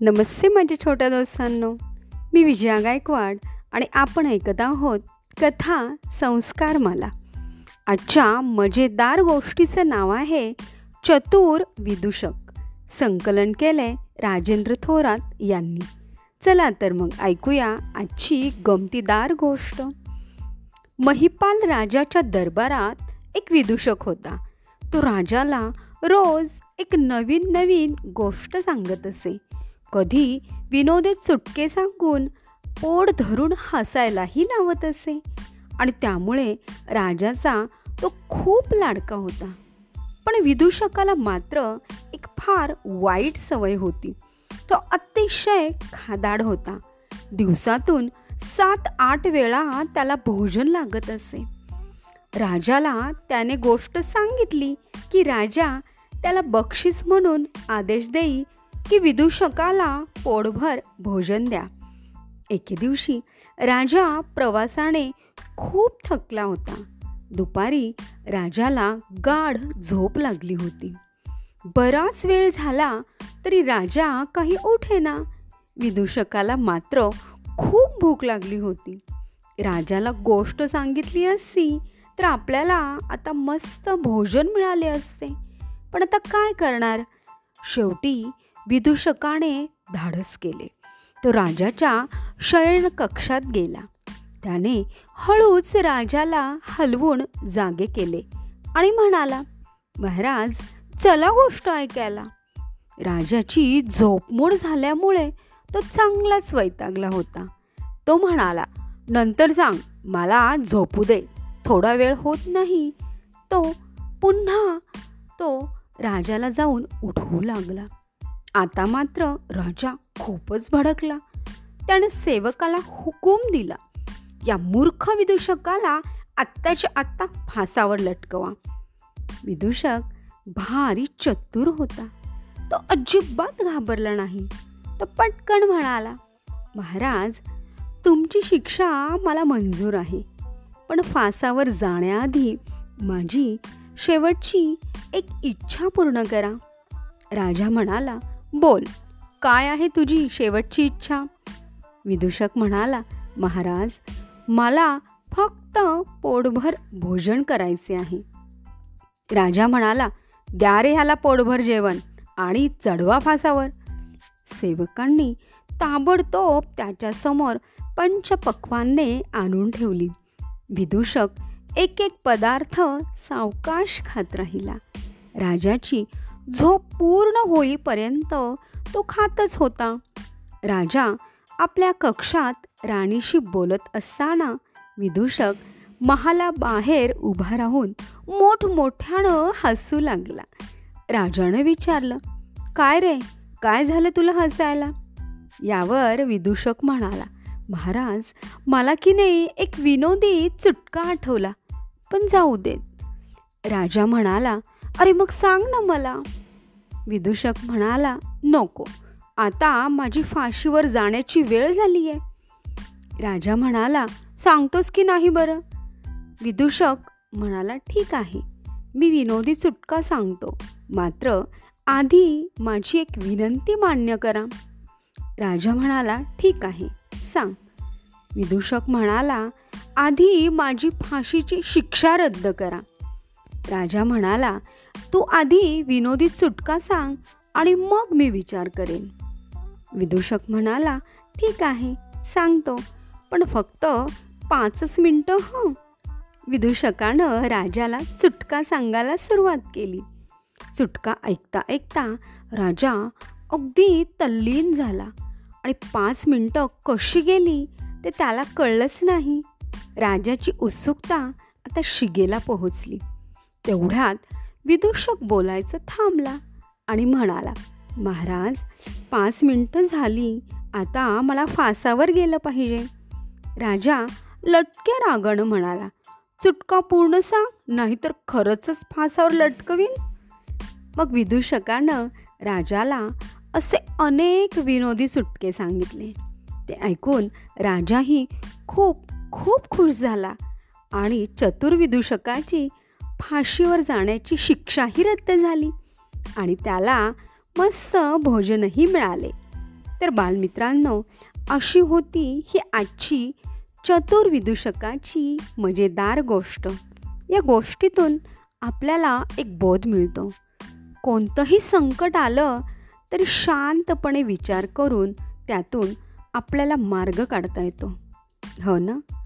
नमस्ते माझ्या छोट्या दोस्तांनो. मी विजया गायकवाड आणि आपण ऐकत आहोत कथा संस्कार मला. आजच्या मजेदार गोष्टीचं नाव आहे चतुर विदूषक. संकलन केले राजेंद्र थोरात यांनी. चला तर मग ऐकूया आजची गमतीदार गोष्ट. महिपाल राजाच्या दरबारात एक विदूषक होता. तो राजाला रोज एक नवीन नवीन गोष्ट सांगत असे. कधी विनोदे चुटके सांगून पोट धरून हसायलाही लावत असे. आणि त्यामुळे राजाचा तो खूप लाडका होता. पण विदूषकाला मात्र एक फार वाईट सवय होती. तो अतिशय खादाड होता. दिवसातून सात आठ वेळा त्याला भोजन लागत असे. राजाला त्याने गोष्ट सांगितली की राजा त्याला बक्षीस म्हणून आदेश देई की विदूषकाला पोटभर भोजन द्या. एके दिवशी राजा प्रवासाने खूप थकला होता. दुपारी राजाला गाढ झोप लागली होती. बराच वेळ झाला तरी राजा काही उठेना. विदूषकाला मात्र खूप भूक लागली होती. राजाला गोष्ट सांगितली असती तर आपल्याला आता मस्त भोजन मिळाले असते. पण आता काय करणार? शेवटी विदूषकाने धाडस केले. तो राजाच्या शयन कक्षात गेला. त्याने हळूच राजाला हलवून जागे केले आणि म्हणाला महाराज चला गोष्ट ऐकायला. राजाची झोपमोड झाल्यामुळे तो चांगलाच वैतागला होता. तो म्हणाला नंतर सांग मला झोपू दे. थोडा वेळ होत नाही. तो पुन्हा तो राजाला जाऊन उठवू लागला. आता मात्र राजा खूपच भडकला. त्याने सेवकाला हुकूम दिला. या मूर्ख विदूषकाला आत्ताच्या आत्ता फासावर लटकवा. विदूषक भारी चतुर होता. तो अजिबात घाबरला नाही. तो पटकन म्हणाला महाराज तुमची शिक्षा मला मंजूर आहे. पण फासावर जाण्याआधी माझी शेवटची एक इच्छा पूर्ण करा. राजा म्हणाला बोल काय आहे तुझी शेवटची इच्छा? विदूषक म्हणाला महाराज मला फक्त पोटभर भोजन करायचे आहे. राजा म्हणाला द्या रे ह्याला पोटभर जेवण आणि चढवा फासावर. सेवकांनी ताबडतोब त्याच्यासमोर पंचपक्वाने आणून ठेवली. विदूषक एक एक पदार्थ सावकाश खात राहिला. राजाची झोप पूर्ण होईपर्यंत तो खातच होता. राजा आपल्या कक्षात राणीशी बोलत असताना विदूषक महालाबाहेर उभा राहून मोठमोठ्यानं हसू लागला. राजानं विचारलं काय रे? काय झालं तुला हसायला? यावर विदूषक म्हणाला महाराज मला की नाही एक विनोदी चुटका आठवला पण जाऊ देत. राजा म्हणाला अरे मग सांग ना मला. विदूषक म्हणाला नको. आता माझी फाशीवर जाण्याची वेळ झाली आहे राजा म्हणाला सांगतोस की नाही बरं? विदूषक म्हणाला ठीक आहे. मी विनोदी सुटका सांगतो. मात्र आधी माझी एक विनंती मान्य करा. राजा म्हणाला ठीक आहे. सांग. विदूषक म्हणाला आधी माझी फाशीची शिक्षा रद्द करा. राजा म्हणाला तू आधी विनोदी चुटका सांग आणि मग मी विचार करेन. विदूषक म्हणाला ठीक आहे सांगतो. पण फक्त पाचच मिनटं हो. विदूषकानं राजाला चुटका सांगायला सुरुवात केली. चुटका ऐकता ऐकता राजा अगदी तल्लीन झाला आणि पाच मिनटं कशी गेली ते त्याला कळलंच नाही. राजाची उत्सुकता आता शिगेला पोहोचली. तेवढ्यात विदूषक बोलायचं थांबला आणि म्हणाला महाराज पाच मिनटं झाली. आता मला फासावर गेलं पाहिजे. राजा लटक्या रागानं म्हणाला चुटका पूर्ण सांग नाहीतर खरंचच फासावर लटकवीन. मग विदूषकानं राजाला असे अनेक विनोदी सुटके सांगितले. ते ऐकून राजाही खूप खूप खुश झाला आणि चतुर विदूषकाची फाशीवर जाण्याची शिक्षाही रद्द झाली आणि त्याला मस्त भोजनही मिळाले. तर बालमित्रांनो अशी होती ही आजची चतुर विदूषकाची मजेदार गोष्ट. या गोष्टीतून आपल्याला एक बोध मिळतो. कोणतंही संकट आलं तरी शांतपणे विचार करून त्यातून आपल्याला मार्ग काढता येतो. हो ना?